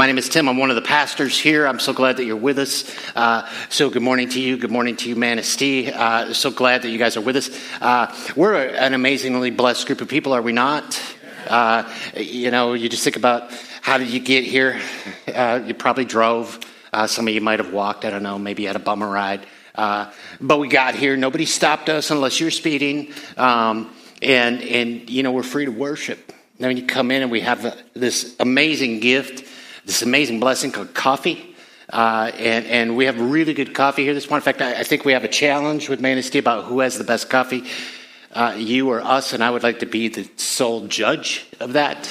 my name is Tim. I'm one of the pastors here. I'm so glad that you're with us. Uh, so, good morning to you. Good morning to you, Manistee. Uh, so glad that you guys are with us. Uh, we're an amazingly blessed group of people, are we not? Uh, you know, you just think about how did you get here? Uh, you probably drove. Uh, some of you might have walked. I don't know. Maybe you had a bummer ride. but we got here. Nobody stopped us unless you're speeding. Um, and, and, you know, we're free to worship. Now, when you come in and we have this amazing gift, this amazing blessing called coffee. Uh, and, and we have really good coffee here this morning. In fact, I, I think we have a challenge with Manistee about who has the best coffee, uh, you or us, and I would like to be the sole judge of that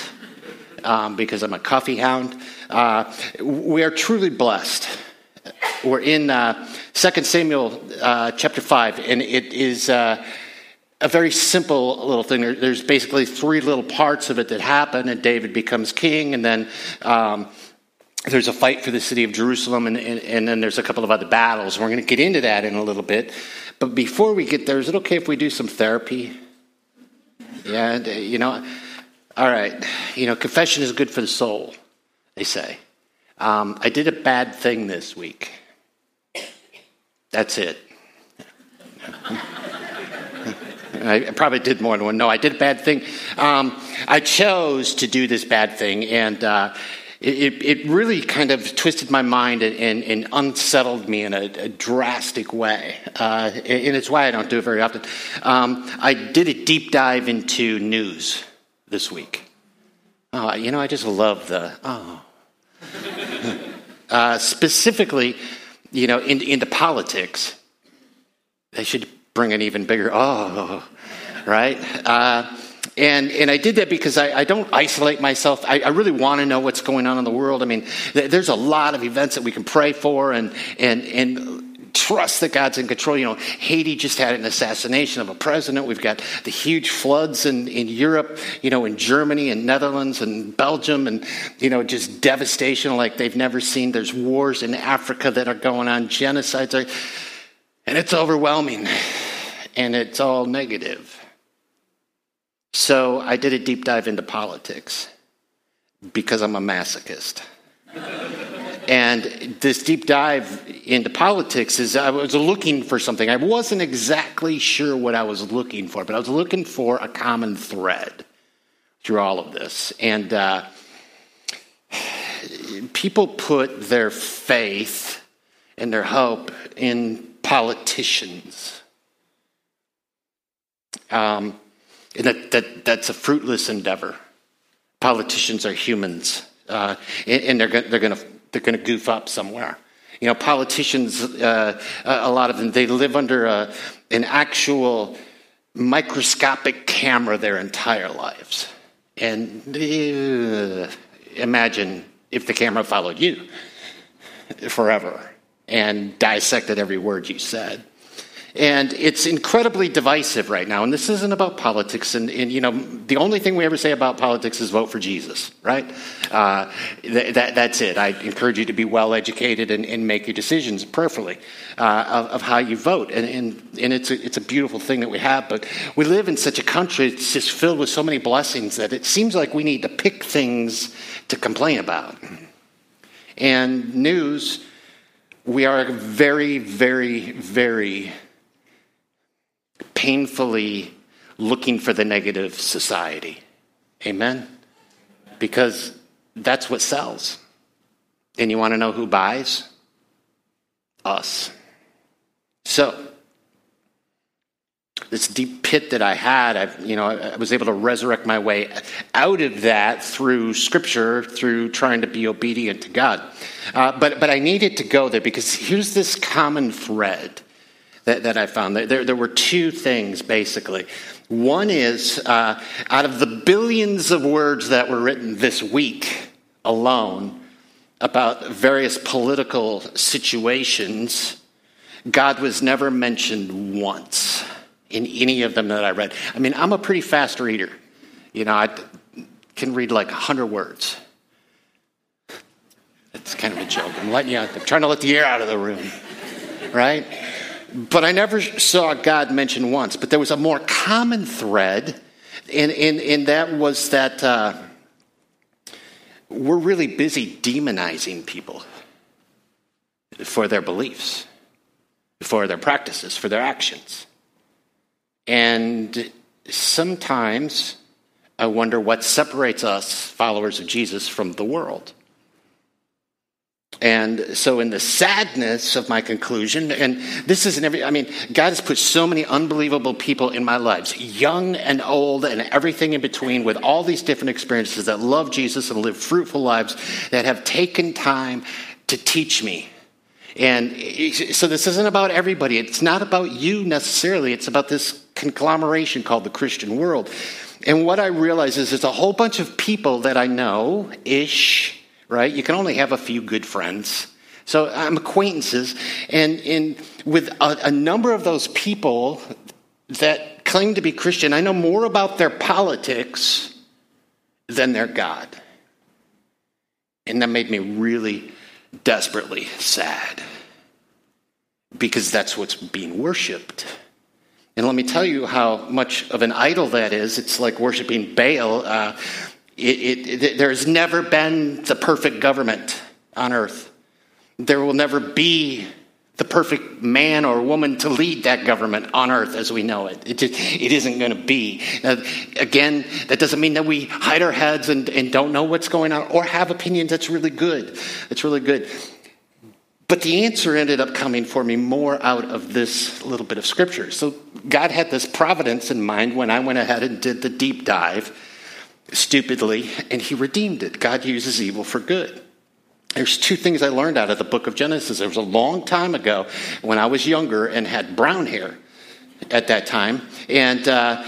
um, because I'm a coffee hound. Uh, we are truly blessed. We're in uh, 2 Samuel uh, chapter 5, and it is uh, a very simple little thing. There's basically three little parts of it that happen, and David becomes king, and then um, there's a fight for the city of Jerusalem, and, and, and then there's a couple of other battles. We're going to get into that in a little bit. But before we get there, is it okay if we do some therapy? Yeah, you know, all right. You know, confession is good for the soul, they say. Um, I did a bad thing this week. That's it. I probably did more than one. No, I did a bad thing. Um, I chose to do this bad thing, and uh, it, it, really kind of twisted my mind and, and, unsettled me in a, a drastic way. Uh, and it's why I don't do it very often. Um, I did a deep dive into news this week. Uh, you know, I just love the, oh. Uh, specifically, you know, in, into politics. They should bring an even bigger, oh, right? And, and I did that because I, I don't isolate myself. I, I really want to know what's going on in the world. I mean, th- there's a lot of events that we can pray for and, and, and trust that God's in control. You know, Haiti just had an assassination of a president. We've got the huge floods in, in Europe, you know, in Germany and Netherlands and Belgium, and, you know, just devastation like they've never seen. There's wars in Africa that are going on, genocides. Are, and it's overwhelming and it's all negative. So I did a deep dive into politics because I'm a masochist. and this deep dive into politics is I was looking for something. I wasn't exactly sure what I was looking for, but I was looking for a common thread through all of this. And uh, people put their faith and their hope in politicians. Um, and that, that, that's a fruitless endeavor. Politicians are humans, uh, and, and, they're, they're going to they're to goof up somewhere. You know, politicians, uh, a lot of them, they live under a, an actual microscopic camera their entire lives. And uh, imagine if the camera followed you forever and dissected every word you said. And it's incredibly divisive right now. And this isn't about politics. And, and you know, the only thing we ever say about politics is vote for Jesus, right? Uh, th- that, that's it. I encourage you to be well educated and, and make your decisions prayerfully uh, of, of, how you vote. And, and, and it's, a, it's a beautiful thing that we have. But we live in such a country that's just filled with so many blessings that it seems like we need to pick things to complain about. And news we are very, very, very painfully looking for the negative society. Amen? Because that's what sells. And you want to know who buys? Us. So, this deep pit that I had, I, you know, I was able to resurrect my way out of that through Scripture, through trying to be obedient to God. Uh, but but I needed to go there because here's this common thread that, that I found. There, there were two things basically. One is uh, out of the billions of words that were written this week alone about various political situations, God was never mentioned once in any of them that I read. I mean, I'm a pretty fast reader. You know, I can read like 100 words. It's kind of a joke. I'm letting you, out. I'm trying to let the air out of the room, right? But I never saw God mentioned once. But there was a more common thread, and, and, and that was that uh, we're really busy demonizing people for their beliefs, for their practices, for their actions. And sometimes I wonder what separates us, followers of Jesus, from the world. And so, in the sadness of my conclusion, and this isn't every, I mean, God has put so many unbelievable people in my lives, young and old and everything in between, with all these different experiences that love Jesus and live fruitful lives that have taken time to teach me. And so, this isn't about everybody. It's not about you necessarily. It's about this conglomeration called the Christian world. And what I realize is there's a whole bunch of people that I know ish right? You can only have a few good friends. So I'm acquaintances, and in with a, a number of those people that claim to be Christian, I know more about their politics than their God. And that made me really desperately sad because that's what's being worshiped. And let me tell you how much of an idol that is. It's like worshiping Baal. Uh, it, it, there's never been the perfect government on earth. There will never be the perfect man or woman to lead that government on earth as we know it. It, just, it isn't going to be. Uh, again, that doesn't mean that we hide our heads and, and don't know what's going on or have opinions. That's really good. That's really good. But the answer ended up coming for me more out of this little bit of scripture. So God had this providence in mind when I went ahead and did the deep dive stupidly, and he redeemed it. God uses evil for good. There's two things I learned out of the book of Genesis. There was a long time ago when I was younger and had brown hair at that time. And uh,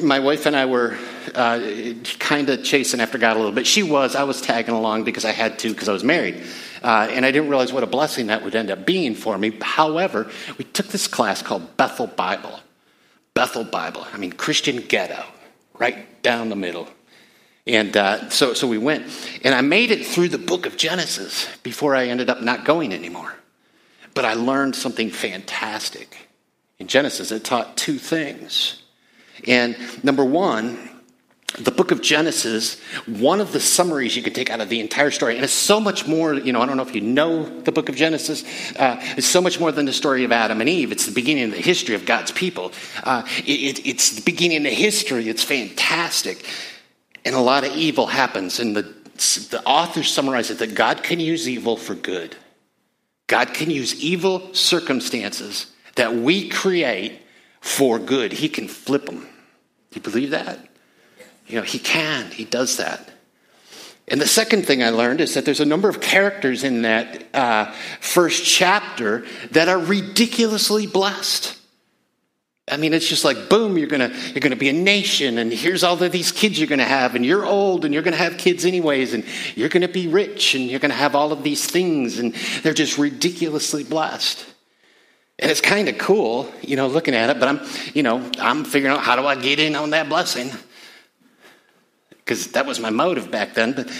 my wife and I were uh, kind of chasing after God a little bit. She was, I was tagging along because I had to because I was married. Uh, and I didn't realize what a blessing that would end up being for me. However, we took this class called Bethel Bible. Bethel Bible. I mean, Christian ghetto, right down the middle. And uh, so, so we went. And I made it through the book of Genesis before I ended up not going anymore. But I learned something fantastic. In Genesis, it taught two things. And number one, the book of Genesis, one of the summaries you could take out of the entire story, and it's so much more, you know, I don't know if you know the book of Genesis, uh, it's so much more than the story of Adam and Eve. It's the beginning of the history of God's people. Uh, it, it's the beginning of history. It's fantastic and a lot of evil happens. And the, the author summarizes that God can use evil for good. God can use evil circumstances that we create for good. He can flip them. Do you believe that? You know, He can. He does that. And the second thing I learned is that there's a number of characters in that uh, first chapter that are ridiculously blessed. I mean, it's just like, boom, you're gonna, you're gonna be a nation, and here's all of these kids you're gonna have, and you're old, and you're gonna have kids anyways, and you're gonna be rich, and you're gonna have all of these things, and they're just ridiculously blessed. And it's kind of cool, you know, looking at it, but I'm, you know, I'm figuring out how do I get in on that blessing? Because that was my motive back then. But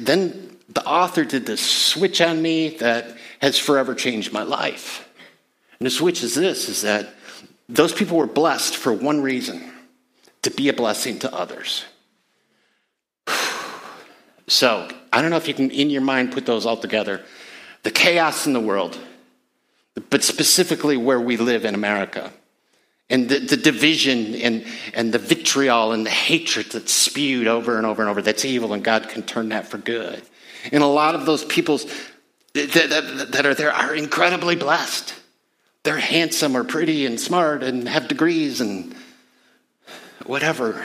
then the author did this switch on me that has forever changed my life. And the switch is this is that those people were blessed for one reason to be a blessing to others. So, I don't know if you can, in your mind, put those all together. The chaos in the world, but specifically where we live in America, and the, the division and, and the vitriol and the hatred that's spewed over and over and over, that's evil, and God can turn that for good. And a lot of those peoples that, that, that are there are incredibly blessed they're handsome or pretty and smart and have degrees and whatever.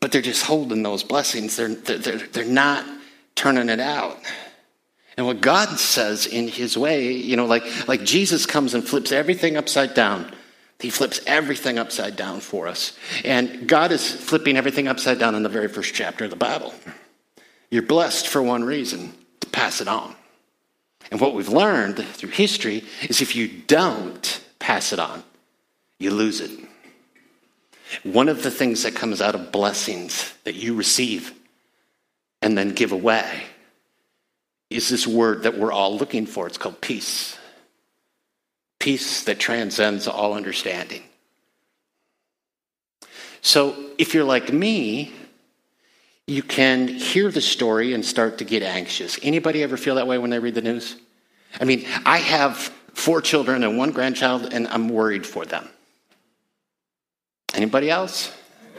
But they're just holding those blessings. They're, they're, they're not turning it out. And what God says in his way, you know, like, like Jesus comes and flips everything upside down. He flips everything upside down for us. And God is flipping everything upside down in the very first chapter of the Bible. You're blessed for one reason to pass it on. And what we've learned through history is if you don't pass it on, you lose it. One of the things that comes out of blessings that you receive and then give away is this word that we're all looking for. It's called peace. Peace that transcends all understanding. So if you're like me, you can hear the story and start to get anxious. Anybody ever feel that way when they read the news? I mean, I have four children and one grandchild, and I'm worried for them. Anybody else?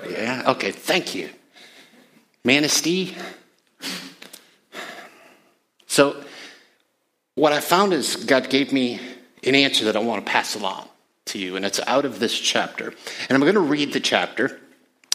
Yeah, okay, thank you. Manistee. So, what I found is God gave me an answer that I want to pass along to you, and it's out of this chapter. And I'm going to read the chapter.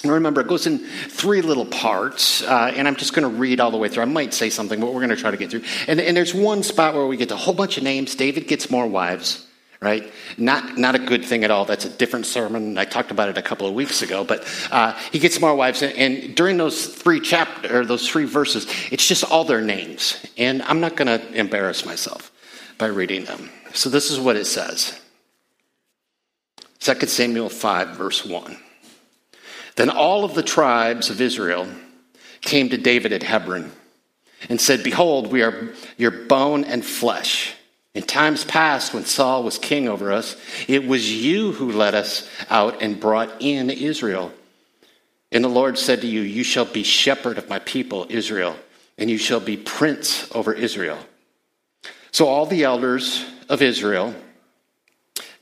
And remember, it goes in three little parts, uh, and I'm just going to read all the way through. I might say something, but we're going to try to get through. And, and there's one spot where we get a whole bunch of names. David gets more wives right? Not, not a good thing at all. That's a different sermon. I talked about it a couple of weeks ago. But uh, he gets more wives, and, and during those three chapters, or those three verses, it's just all their names. And I'm not going to embarrass myself by reading them. So this is what it says 2 Samuel 5, verse 1. Then all of the tribes of Israel came to David at Hebron and said, Behold, we are your bone and flesh. In times past, when Saul was king over us, it was you who led us out and brought in Israel. And the Lord said to you, You shall be shepherd of my people, Israel, and you shall be prince over Israel. So all the elders of Israel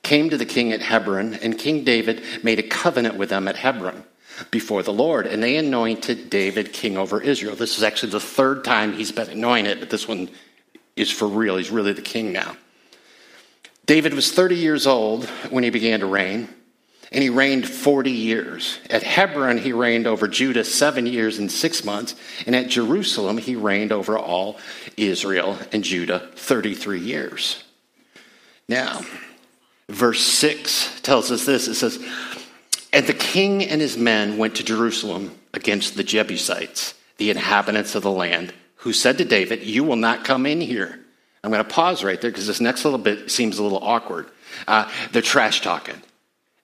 came to the king at Hebron, and King David made a covenant with them at Hebron before the Lord, and they anointed David king over Israel. This is actually the third time he's been anointed, but this one is for real. He's really the king now. David was 30 years old when he began to reign, and he reigned 40 years. At Hebron, he reigned over Judah seven years and six months, and at Jerusalem, he reigned over all Israel and Judah 33 years. Now, verse 6 tells us this it says, And the king and his men went to Jerusalem against the Jebusites, the inhabitants of the land who said to David, You will not come in here. I'm going to pause right there because this next little bit seems a little awkward. Uh, they're trash talking.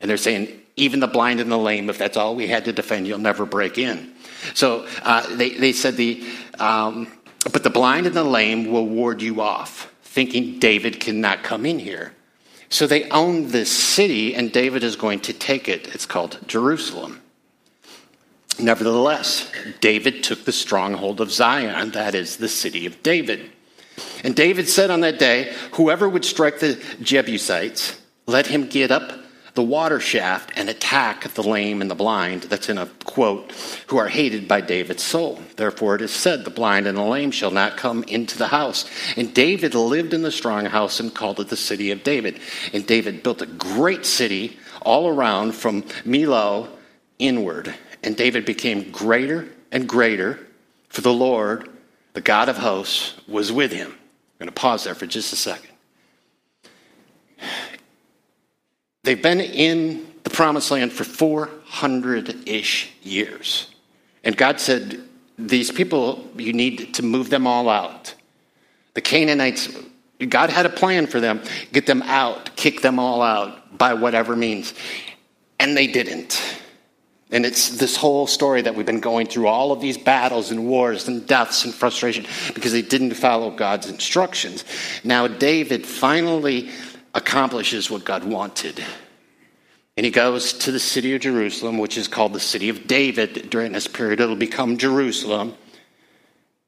And they're saying, even the blind and the lame, if that's all we had to defend, you'll never break in. So uh, they, they said, the, um, but the blind and the lame will ward you off, thinking David cannot come in here. So they own this city, and David is going to take it. It's called Jerusalem. Nevertheless, David took the stronghold of Zion, that is, the city of David. And David said on that day, Whoever would strike the Jebusites, let him get up the water shaft and attack the lame and the blind. That's in a quote, who are hated by David's soul. Therefore it is said, The blind and the lame shall not come into the house. And David lived in the strong house and called it the city of David. And David built a great city all around from Millo inward. And David became greater and greater, for the Lord, the God of hosts, was with him. I'm going to pause there for just a second. They've been in the promised land for 400 ish years. And God said, These people, you need to move them all out. The Canaanites, God had a plan for them get them out, kick them all out by whatever means. And they didn't. And it's this whole story that we've been going through all of these battles and wars and deaths and frustration because they didn't follow God's instructions. Now, David finally accomplishes what God wanted. And he goes to the city of Jerusalem, which is called the city of David during this period. It'll become Jerusalem.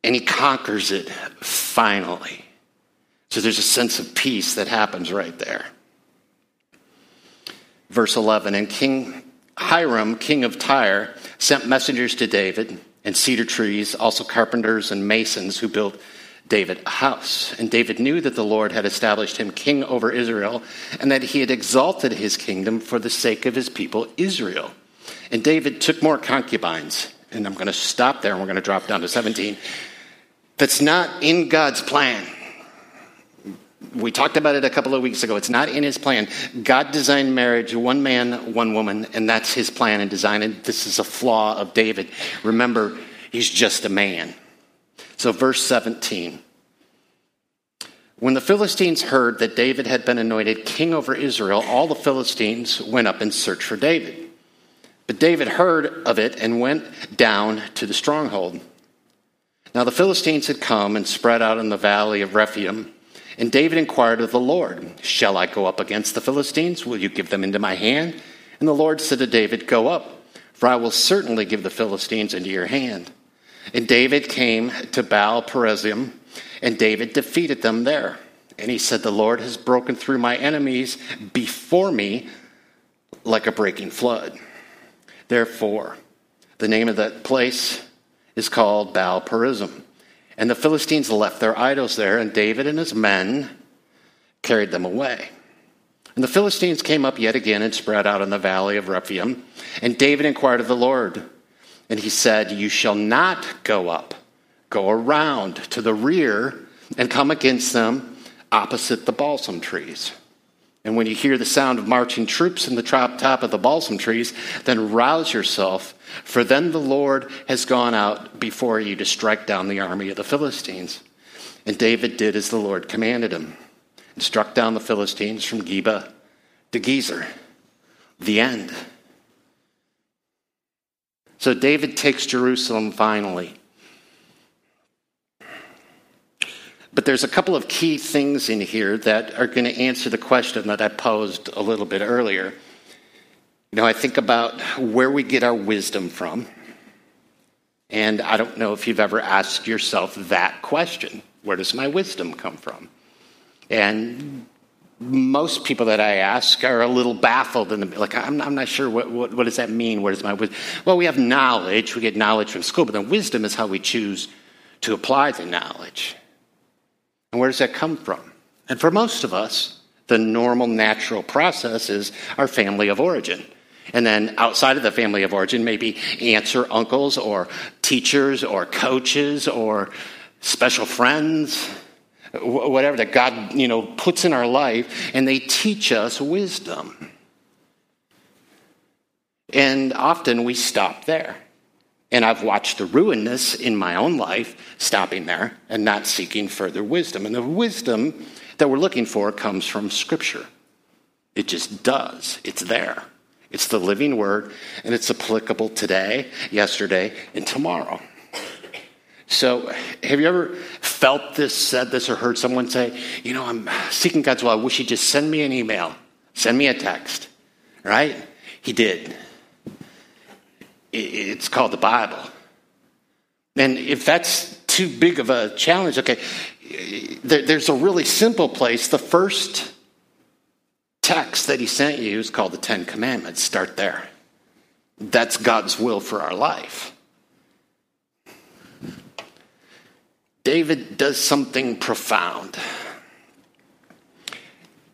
And he conquers it finally. So there's a sense of peace that happens right there. Verse 11 And King Hiram, king of Tyre, sent messengers to David and cedar trees, also carpenters and masons who built David a house. And David knew that the Lord had established him king over Israel and that he had exalted his kingdom for the sake of his people Israel. And David took more concubines. And I'm going to stop there and we're going to drop down to 17. That's not in God's plan we talked about it a couple of weeks ago. It's not in his plan. God designed marriage, one man, one woman, and that's his plan and design. And this is a flaw of David. Remember, he's just a man. So, verse 17. When the Philistines heard that David had been anointed king over Israel, all the Philistines went up in search for David. But David heard of it and went down to the stronghold. Now the Philistines had come and spread out in the valley of Rephaim and David inquired of the Lord, Shall I go up against the Philistines? Will you give them into my hand? And the Lord said to David, Go up, for I will certainly give the Philistines into your hand. And David came to Baal Perazim, and David defeated them there. And he said, The Lord has broken through my enemies before me like a breaking flood. Therefore, the name of that place is called Baal Perazim. And the Philistines left their idols there, and David and his men carried them away. And the Philistines came up yet again and spread out in the valley of Rephaim. And David inquired of the Lord, and he said, You shall not go up, go around to the rear and come against them opposite the balsam trees. And when you hear the sound of marching troops in the top, of the balsam trees, then rouse yourself, for then the Lord has gone out before you to strike down the army of the Philistines. And David did as the Lord commanded him, and struck down the Philistines from Geba to Gezer. The end. So David takes Jerusalem finally. But there's a couple of key things in here that are going to answer the question that I posed a little bit earlier. You know, I think about where we get our wisdom from. And I don't know if you've ever asked yourself that question where does my wisdom come from? And most people that I ask are a little baffled and like, I'm, I'm not sure what, what, what, does that mean? Where does my? Well, we have knowledge, we get knowledge from school, but then wisdom is how we choose to apply the knowledge. And where does that come from? And for most of us, the normal natural process is our family of origin. And then outside of the family of origin, maybe aunts or uncles or teachers or coaches or special friends, whatever that God, you know, puts in our life, and they teach us wisdom. And often we stop there. And I've watched the ruinness in my own life, stopping there and not seeking further wisdom. And the wisdom that we're looking for comes from Scripture. It just does, it's there. It's the living word, and it's applicable today, yesterday, and tomorrow. So, have you ever felt this, said this, or heard someone say, You know, I'm seeking God's will. I wish He'd just send me an email, send me a text, right? He did. It's called the Bible. And if that's too big of a challenge, okay, there's a really simple place. The first text that he sent you is called the Ten Commandments. Start there. That's God's will for our life. David does something profound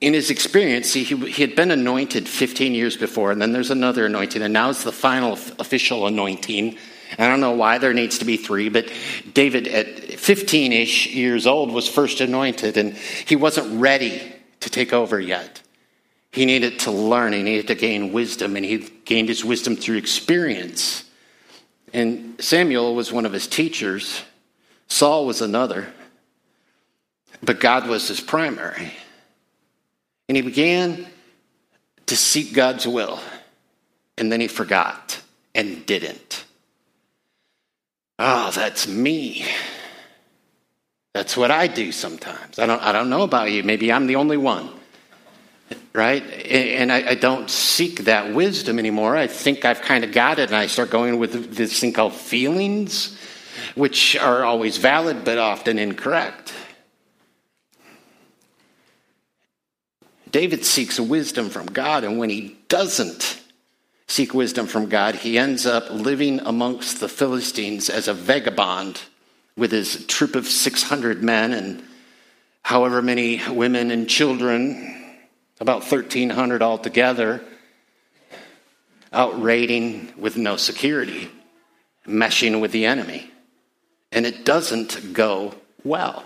in his experience, he, he had been anointed 15 years before, and then there's another anointing, and now it's the final official anointing. I don't know why there needs to be three, but David, at 15 ish years old, was first anointed, and he wasn't ready to take over yet. He needed to learn, he needed to gain wisdom, and he gained his wisdom through experience. And Samuel was one of his teachers, Saul was another, but God was his primary. And he began to seek God's will. And then he forgot and didn't. Oh, that's me. That's what I do sometimes. I don't, I don't know about you. Maybe I'm the only one. Right? And I, I don't seek that wisdom anymore. I think I've kind of got it, and I start going with this thing called feelings, which are always valid but often incorrect. David seeks wisdom from God, and when he doesn't seek wisdom from God, he ends up living amongst the Philistines as a vagabond with his troop of 600 men and however many women and children, about 1,300 altogether, out raiding with no security, meshing with the enemy. And it doesn't go well.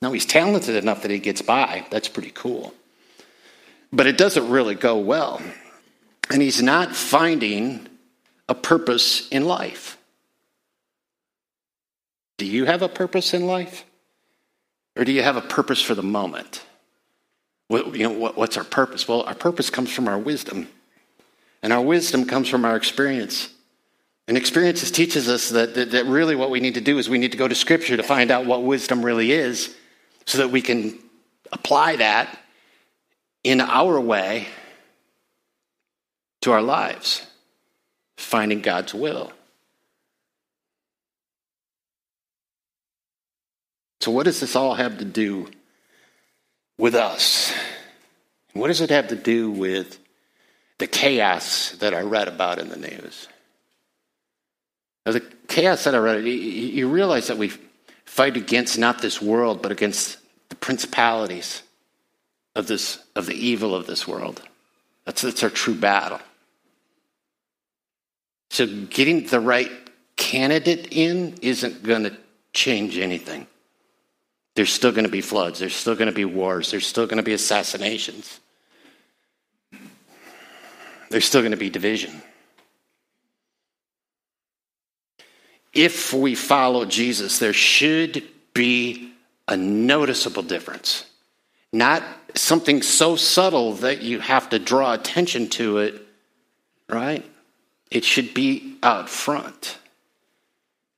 Now, he's talented enough that he gets by. That's pretty cool but it doesn't really go well. And he's not finding a purpose in life. Do you have a purpose in life? Or do you have a purpose for the moment? What, you know, what, what's our purpose? Well, our purpose comes from our wisdom. And our wisdom comes from our experience. And experiences teaches us that, that, that really what we need to do is we need to go to Scripture to find out what wisdom really is so that we can apply that in our way to our lives, finding God's will. So, what does this all have to do with us? What does it have to do with the chaos that I read about in the news? Chaos that I read, you realize that we fight against not this world, but against the principalities of this of the evil of this world. That's, that's our true battle. So getting the right candidate in isn't going to change anything. There's still going to be floods. There's still going to be wars. There's still going to be assassinations. There's still going to be division. If we follow Jesus, there should be a noticeable difference. Not something so subtle that you have to draw attention to it, right? It should be out front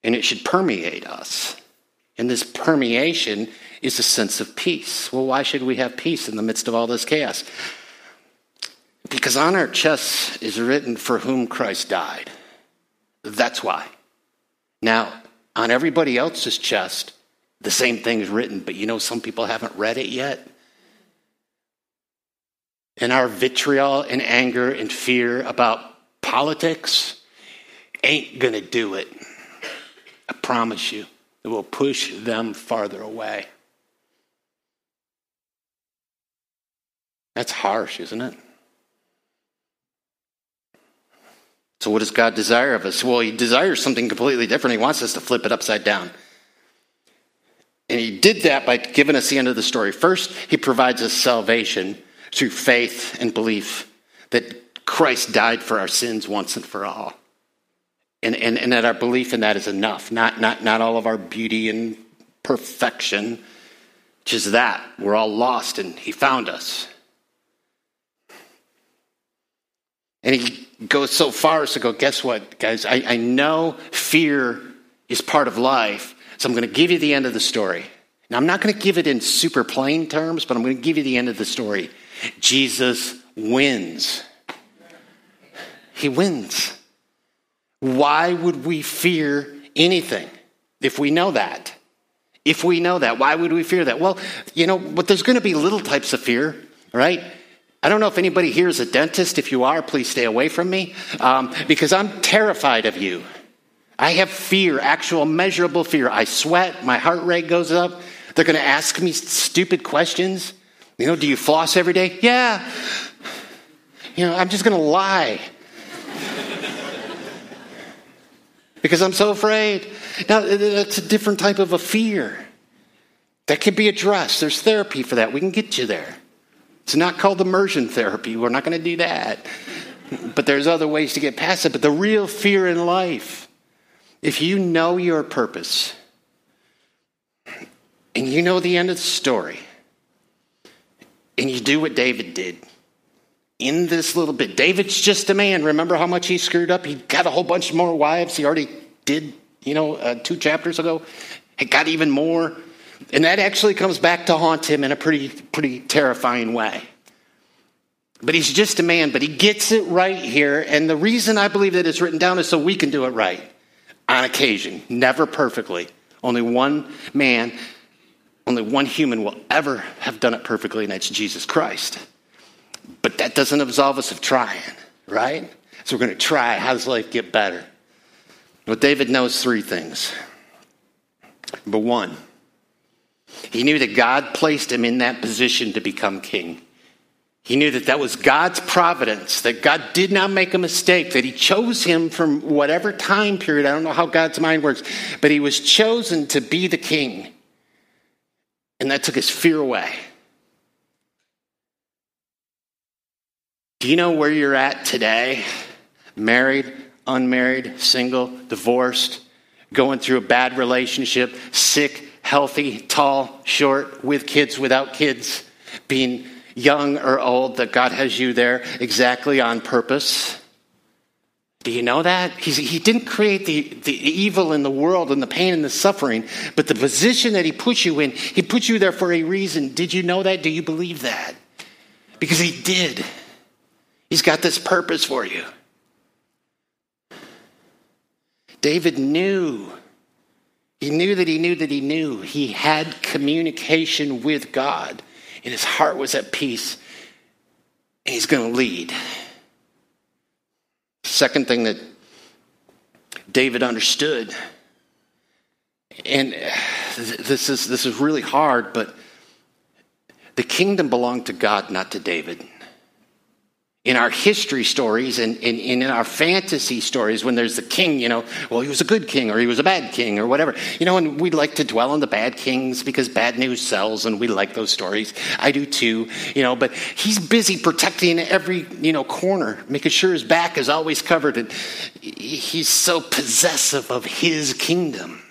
and it should permeate us. And this permeation is a sense of peace. Well, why should we have peace in the midst of all this chaos? Because on our chests is written, For whom Christ died. That's why. Now, on everybody else's chest, the same thing is written, but you know, some people haven't read it yet. And our vitriol and anger and fear about politics ain't going to do it. I promise you, it will push them farther away. That's harsh, isn't it? So, what does God desire of us? Well, He desires something completely different. He wants us to flip it upside down. And He did that by giving us the end of the story. First, He provides us salvation through faith and belief that Christ died for our sins once and for all. And, and, and that our belief in that is enough, not, not, not all of our beauty and perfection, just that. We're all lost, and He found us. And He goes so far as to go, guess what, guys? I, I know fear is part of life, so I'm going to give you the end of the story. Now, I'm not going to give it in super plain terms, but I'm going to give you the end of the story. Jesus wins. He wins. Why would we fear anything if we know that? If we know that, why would we fear that? Well, you know, but there's going to be little types of fear, right? I don't know if anybody here is a dentist. If you are, please stay away from me um, because I'm terrified of you. I have fear, actual measurable fear. I sweat, my heart rate goes up. They're going to ask me stupid questions. You know, do you floss every day? Yeah. You know, I'm just going to lie. because I'm so afraid. Now, that's a different type of a fear that can be addressed. There's therapy for that. We can get you there. It's not called immersion therapy. We're not going to do that. But there's other ways to get past it. But the real fear in life, if you know your purpose and you know the end of the story, and you do what David did in this little bit. David's just a man. Remember how much he screwed up? He got a whole bunch more wives. He already did, you know, uh, two chapters ago. He got even more. And that actually comes back to haunt him in a pretty, pretty terrifying way. But he's just a man, but he gets it right here. And the reason I believe that it's written down is so we can do it right on occasion, never perfectly. Only one man only one human will ever have done it perfectly, and that's Jesus Christ. But that doesn't absolve us of trying, right? So we're going to try. How does life get better? Well, David knows three things. Number one, he knew that God placed him in that position to become king. He knew that that was God's providence, that God did not make a mistake, that He chose him from whatever time period. I don't know how God's mind works, but He was chosen to be the king. And that took his fear away. Do you know where you're at today? Married, unmarried, single, divorced, going through a bad relationship, sick, healthy, tall, short, with kids, without kids, being young or old, that God has you there exactly on purpose. Do you know that? He's, he didn't create the, the evil in the world and the pain and the suffering, but the position that He put you in, He put you there for a reason. Did you know that? Do you believe that? Because He did. He's got this purpose for you. David knew He knew that he knew that he knew. He had communication with God, and his heart was at peace, and he's going to lead. Second thing that David understood, and this is, this is really hard, but the kingdom belonged to God, not to David in our history stories and, and, and, in our fantasy stories when there's the king, you know, well, he was a good king or he was a bad king or whatever. You know, and we like to dwell on the bad kings because bad news sells and we like those stories. I do too, you know, but he's busy protecting every, you know, corner, making sure his back is always covered. And he's so possessive of his kingdom.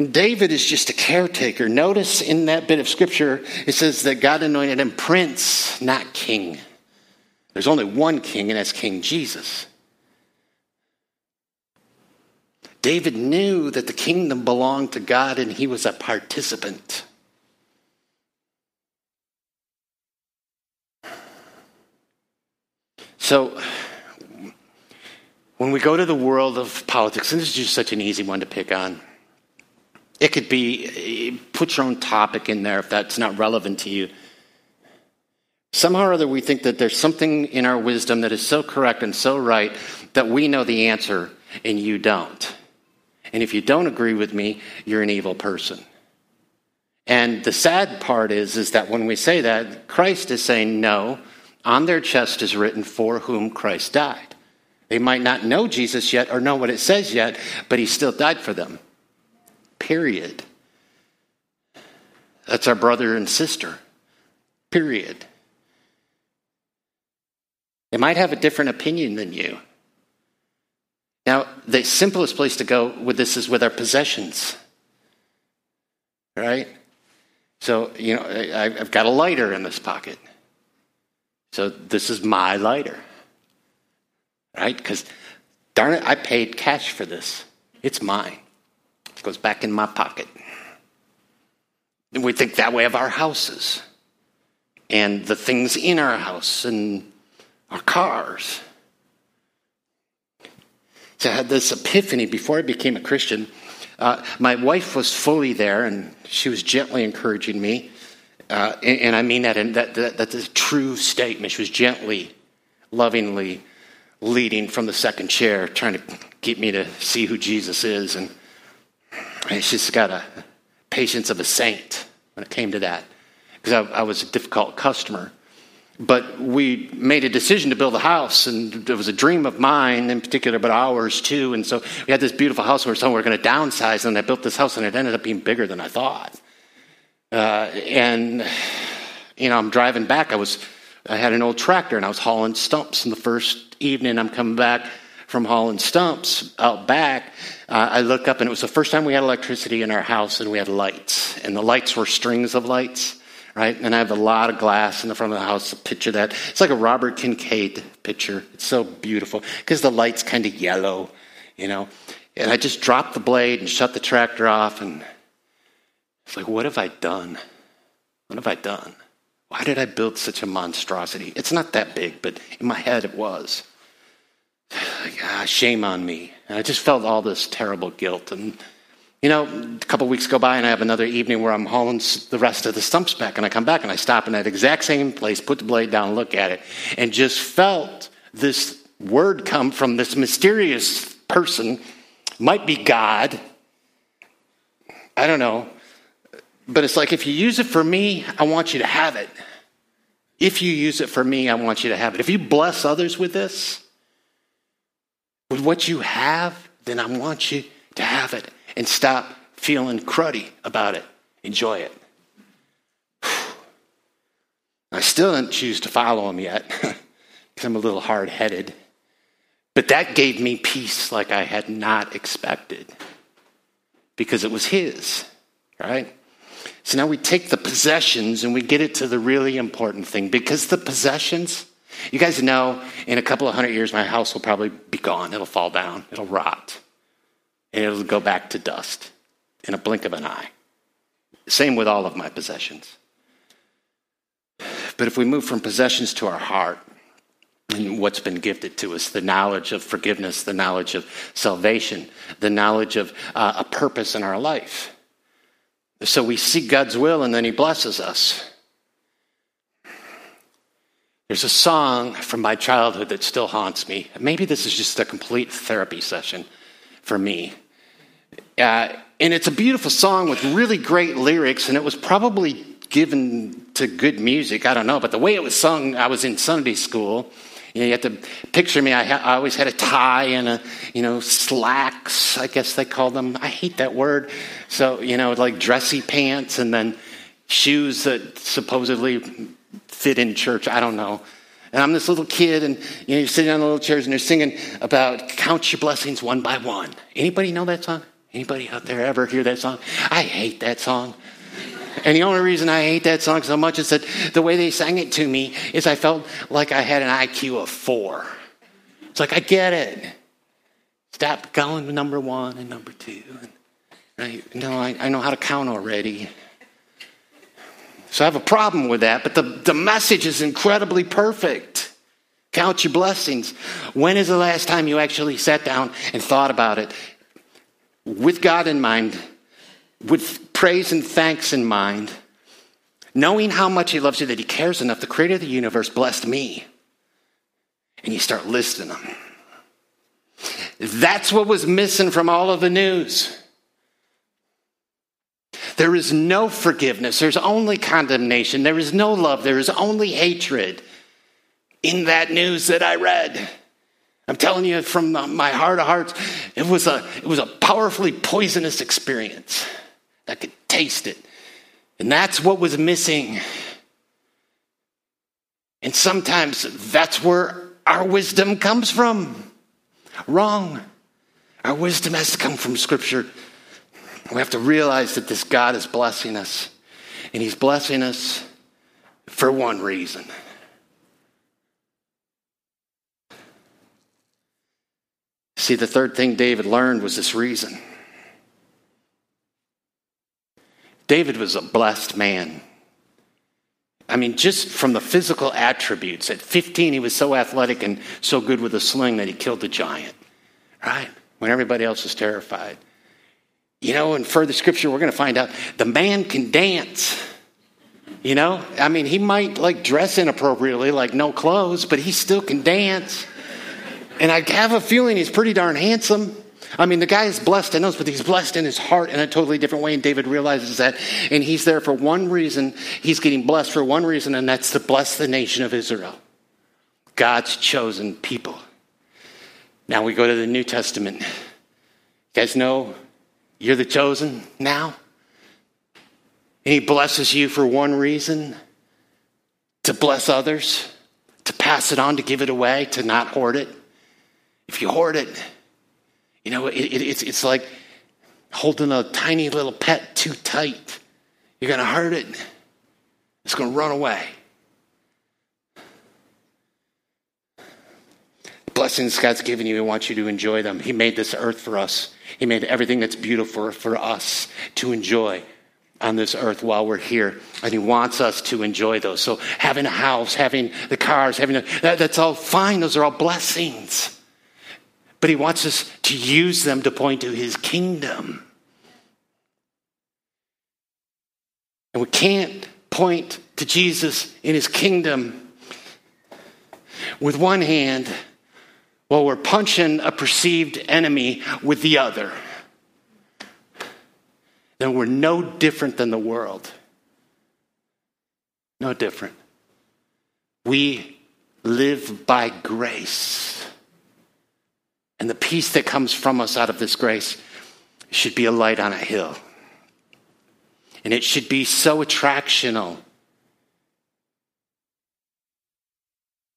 And David is just a caretaker. Notice in that bit of scripture, it says that God anointed him prince, not king. There's only one king, and that's King Jesus. David knew that the kingdom belonged to God, and he was a participant. So, when we go to the world of politics, and this is just such an easy one to pick on, it could be eh, put your own topic in there if that's not relevant to you. Somehow or other, we think that there's something in our wisdom that is so correct and so right that we know the answer and you don't. And if you don't agree with me, you're an evil person. And the sad part is, is that when we say that, Christ is saying, no, on their chest is written, for whom Christ died. They might not know Jesus yet or know what it says yet, but he still died for them. Period. That's our brother and sister. Period. They might have a different opinion than you. Now, the simplest place to go with this is with our possessions. Right? So, you know, I've got a lighter in this pocket. So this is my lighter. Right? Because, darn it, I paid cash for this. It's mine. It goes back in my pocket. And we think that way of our houses and the things in our house and our cars. So I had this epiphany before I became a Christian. Uh, my wife was fully there, and she was gently encouraging me. Uh, and, and, I mean that, and that, that, that's a true statement. She was gently, lovingly leading from the second chair, trying to get me to see who Jesus is. And, and she's got a patience of a saint when it came to that, because I, I was a difficult customer. But we made a decision to build a house, and it was a dream of mine in particular, but ours too. And so we had this beautiful house where we were going to downsize, and I built this house, and it ended up being bigger than I thought. Uh, and, you know, I'm driving back. I was, I had an old tractor, and I was hauling stumps. And the first evening I'm coming back from hauling stumps out back, uh, I look up, and it was the first time we had electricity in our house, and we had lights. And the lights were strings of lights right? And I have a lot of glass in the front of the house. Picture that. It's like a Robert Kincaid picture. It's so beautiful because the light's kind of yellow, you know. And I just dropped the blade and shut the tractor off, and it's like, what have I done? What have I done? Why did I build such a monstrosity? It's not that big, but in my head it was. Like, ah, shame on me. And I just felt all this terrible guilt and you know, a couple weeks go by and I have another evening where I'm hauling the rest of the stumps back, and I come back and I stop in that exact same place, put the blade down, look at it, and just felt this word come from this mysterious person, might be God. I don't know. But it's like, if you use it for me, I want you to have it. If you use it for me, I want you to have it. If you bless others with this, with what you have, then I want you to have it and stop feeling cruddy about it. Enjoy it. I still didn't choose to follow him yet because I'm a little hard headed. But that gave me peace like I had not expected because it was his, right? So now we take the possessions and we get it to the really important thing because the possessions, you guys know in a couple of hundred years, my house will probably be gone. It'll fall down, it'll rot and it'll go back to dust in a blink of an eye. Same with all of my possessions. But if we move from possessions to our heart, and what's been gifted to us the knowledge of forgiveness, the knowledge of salvation, the knowledge of uh, a purpose in our life. So we seek God's will and then He blesses us. There's a song from my childhood that still haunts me. Maybe this is just a complete therapy session for me. Uh, and it's a beautiful song with really great lyrics, and it was probably given to good music. I don't know, but the way it was sung, I was in Sunday school. You, know, you have to picture me. I, ha- I, always had a tie and a, you know, slacks, I guess they call them. I hate that word. So, you know, like dressy pants and then shoes that supposedly fit in church. I don't know. And I'm this little kid, and you know, you're sitting on the little chairs, and they're singing about count your blessings one by one. Anybody know that song? Anybody out there ever hear that song? I hate that song. And the only reason I hate that song so much is that the way they sang it to me is I felt like I had an IQ of four. It's like, I get it. Stop going number one and number two. Right? No, I, I know how to count already. So I have a problem with that, but the, the message is incredibly perfect. Count your blessings. When is the last time you actually sat down and thought about it with God in mind, with praise and thanks in mind, knowing how much He loves you, that He cares enough, the creator of the universe blessed me. And you start listing them. That's what was missing from all of the news. There is no forgiveness. There's only condemnation. There is no love. There is only hatred in that news that I read. I'm telling you from my heart of hearts, it was a, it was a powerfully poisonous experience. I could taste it. And that's what was missing. And sometimes that's where our wisdom comes from. Wrong. Our wisdom has to come from Scripture. We have to realize that this God is blessing us, and He's blessing us for one reason. See, the third thing David learned was this reason. David was a blessed man. I mean, just from the physical attributes. At 15, he was so athletic and so good with a sling that he killed the giant, right? When everybody else was terrified. You know, in further scripture, we're going to find out the man can dance. You know, I mean, he might like dress inappropriately, like no clothes, but he still can dance. And I have a feeling he's pretty darn handsome. I mean, the guy is blessed in us, but he's blessed in his heart in a totally different way. And David realizes that. And he's there for one reason. He's getting blessed for one reason, and that's to bless the nation of Israel God's chosen people. Now we go to the New Testament. You guys know you're the chosen now? And He blesses you for one reason to bless others, to pass it on, to give it away, to not hoard it. If you hoard it, you know, it, it, it's, it's like holding a tiny little pet too tight. You're going to hurt it, it's going to run away. blessings God's given you, He wants you to enjoy them. He made this earth for us, He made everything that's beautiful for us to enjoy on this earth while we're here. And He wants us to enjoy those. So, having a house, having the cars, having a, that, that's all fine. Those are all blessings. But He wants us to use them to point to His kingdom. And we can't point to Jesus in His kingdom with one hand while we're punching a perceived enemy with the other. Then we're no different than the world. No different. We live by grace. And the peace that comes from us out of this grace should be a light on a hill. And it should be so attractional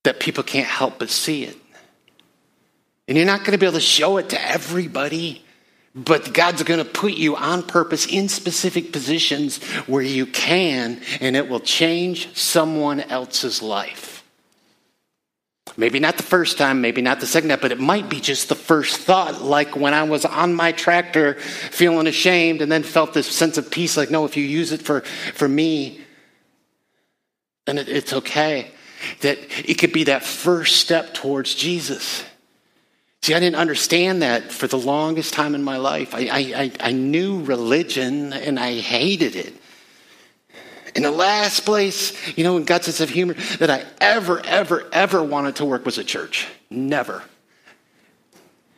that people can't help but see it. And you're not going to be able to show it to everybody, but God's going to put you on purpose in specific positions where you can, and it will change someone else's life. Maybe not the first time, maybe not the second time, but it might be just the first thought, like when I was on my tractor feeling ashamed and then felt this sense of peace like, no, if you use it for, for me, then it, it's okay. that it could be that first step towards Jesus. See, I didn't understand that for the longest time in my life. I, I, I knew religion and I hated it. In the last place, you know, in God's sense of humor, that I ever, ever, ever wanted to work was a church. Never.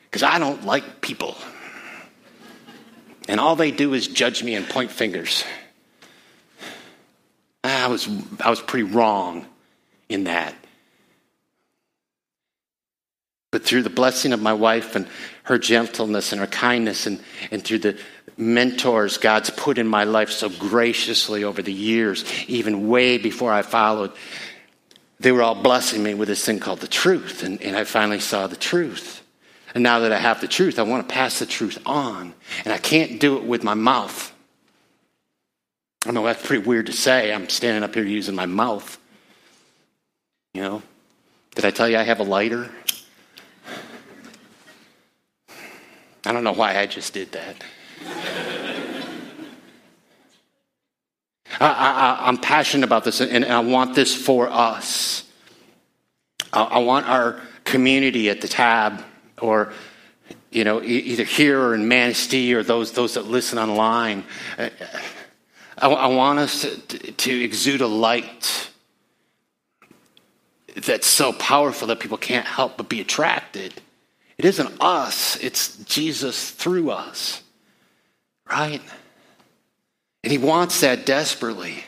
Because I don't like people. And all they do is judge me and point fingers. I was, I was pretty wrong in that. But through the blessing of my wife and her gentleness and her kindness, and, and through the mentors God's put in my life so graciously over the years, even way before I followed, they were all blessing me with this thing called the truth. And, and I finally saw the truth. And now that I have the truth, I want to pass the truth on. And I can't do it with my mouth. I know that's pretty weird to say. I'm standing up here using my mouth. You know, did I tell you I have a lighter? I don't know why I just did that. I, am passionate about this, and I want this for us. I, I, want our community at the tab, or you know, either here or in Manistee, or those those that listen online. I, I want us to, to exude a light that's so powerful that people can't help but be attracted. It isn't us, it's Jesus through us, right? And he wants that desperately.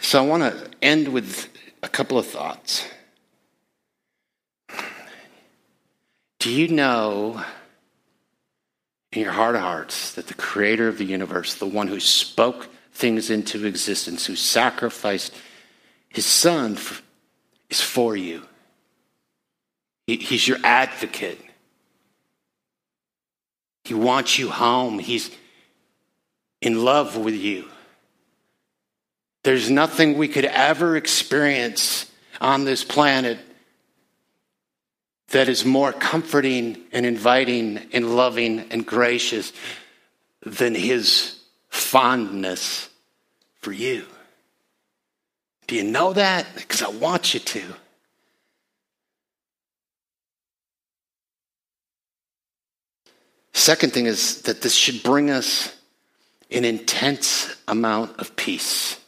So I want to end with a couple of thoughts. Do you know in your heart of hearts that the creator of the universe, the one who spoke things into existence, who sacrificed his son, is for you. He, he's your advocate. He wants you home. He's in love with you. There's nothing we could ever experience on this planet that is more comforting and inviting and loving and gracious than his fondness for you. Do you know that? Because I want you to. Second thing is that this should bring us an intense amount of peace.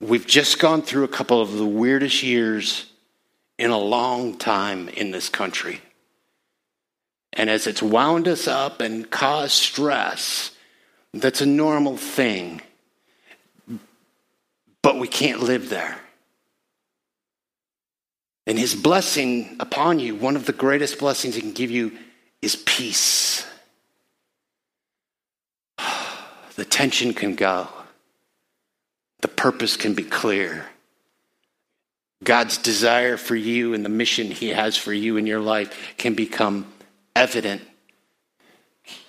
We've just gone through a couple of the weirdest years in a long time in this country. And as it's wound us up and caused stress, that's a normal thing but we can't live there. And his blessing upon you, one of the greatest blessings he can give you, is peace. The tension can go, the purpose can be clear. God's desire for you and the mission he has for you in your life can become evident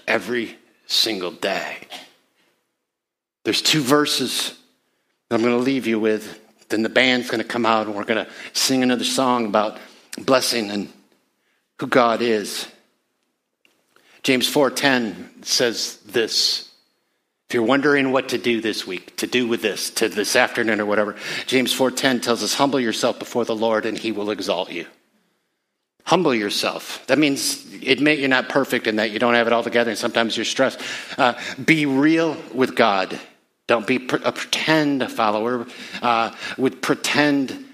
every single day. There's two verses that I'm going to leave you with. Then the band's going to come out and we're going to sing another song about blessing and who God is. James 4:10 says this. If you're wondering what to do this week, to do with this, to this afternoon or whatever, James 4:10 tells us humble yourself before the Lord and he will exalt you. Humble yourself. That means admit you're not perfect and that you don't have it all together and sometimes you're stressed. Uh, be real with God don't be a pretend follower uh, with pretend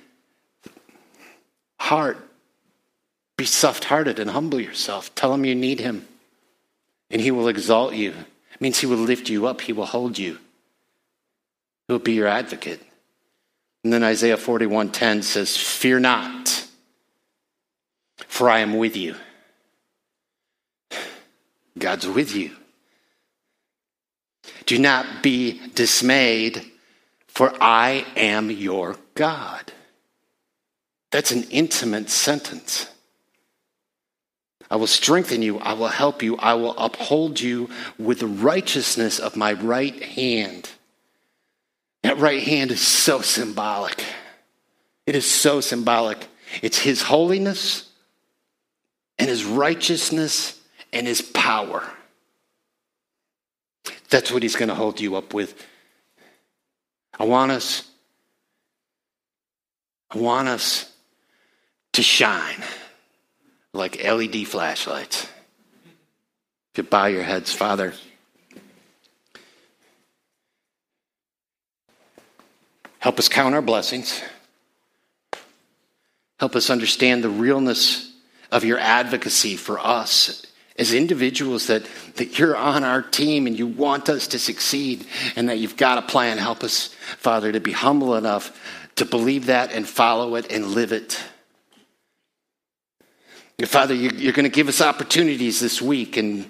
heart. Be soft hearted and humble yourself. Tell him you need him, and he will exalt you. It means he will lift you up, he will hold you, he will be your advocate. And then Isaiah 41:10 says, Fear not, for I am with you. God's with you. Do not be dismayed, for I am your God. That's an intimate sentence. I will strengthen you. I will help you. I will uphold you with the righteousness of my right hand. That right hand is so symbolic. It is so symbolic. It's His holiness and His righteousness and His power. That's what he's going to hold you up with. I want us, I want us to shine like LED flashlights. If you bow your heads, Father. Help us count our blessings. Help us understand the realness of your advocacy for us as individuals that, that you're on our team and you want us to succeed and that you've got a plan. Help us, Father, to be humble enough to believe that and follow it and live it. Father, you're going to give us opportunities this week, and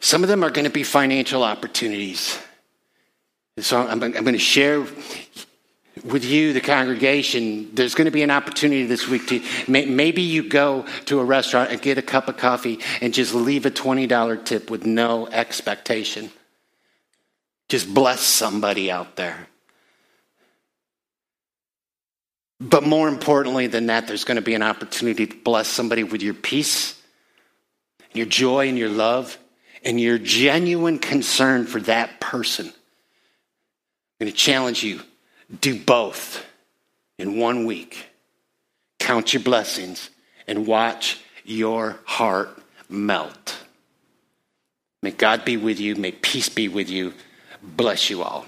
some of them are going to be financial opportunities. So I'm, I'm going to share with you, the congregation, there's going to be an opportunity this week to maybe you go to a restaurant and get a cup of coffee and just leave a $20 tip with no expectation. Just bless somebody out there. But more importantly than that, there's going to be an opportunity to bless somebody with your peace, your joy, and your love, and your genuine concern for that person. I'm going to challenge you do both in one week. Count your blessings and watch your heart melt. May God be with you. May peace be with you. Bless you all.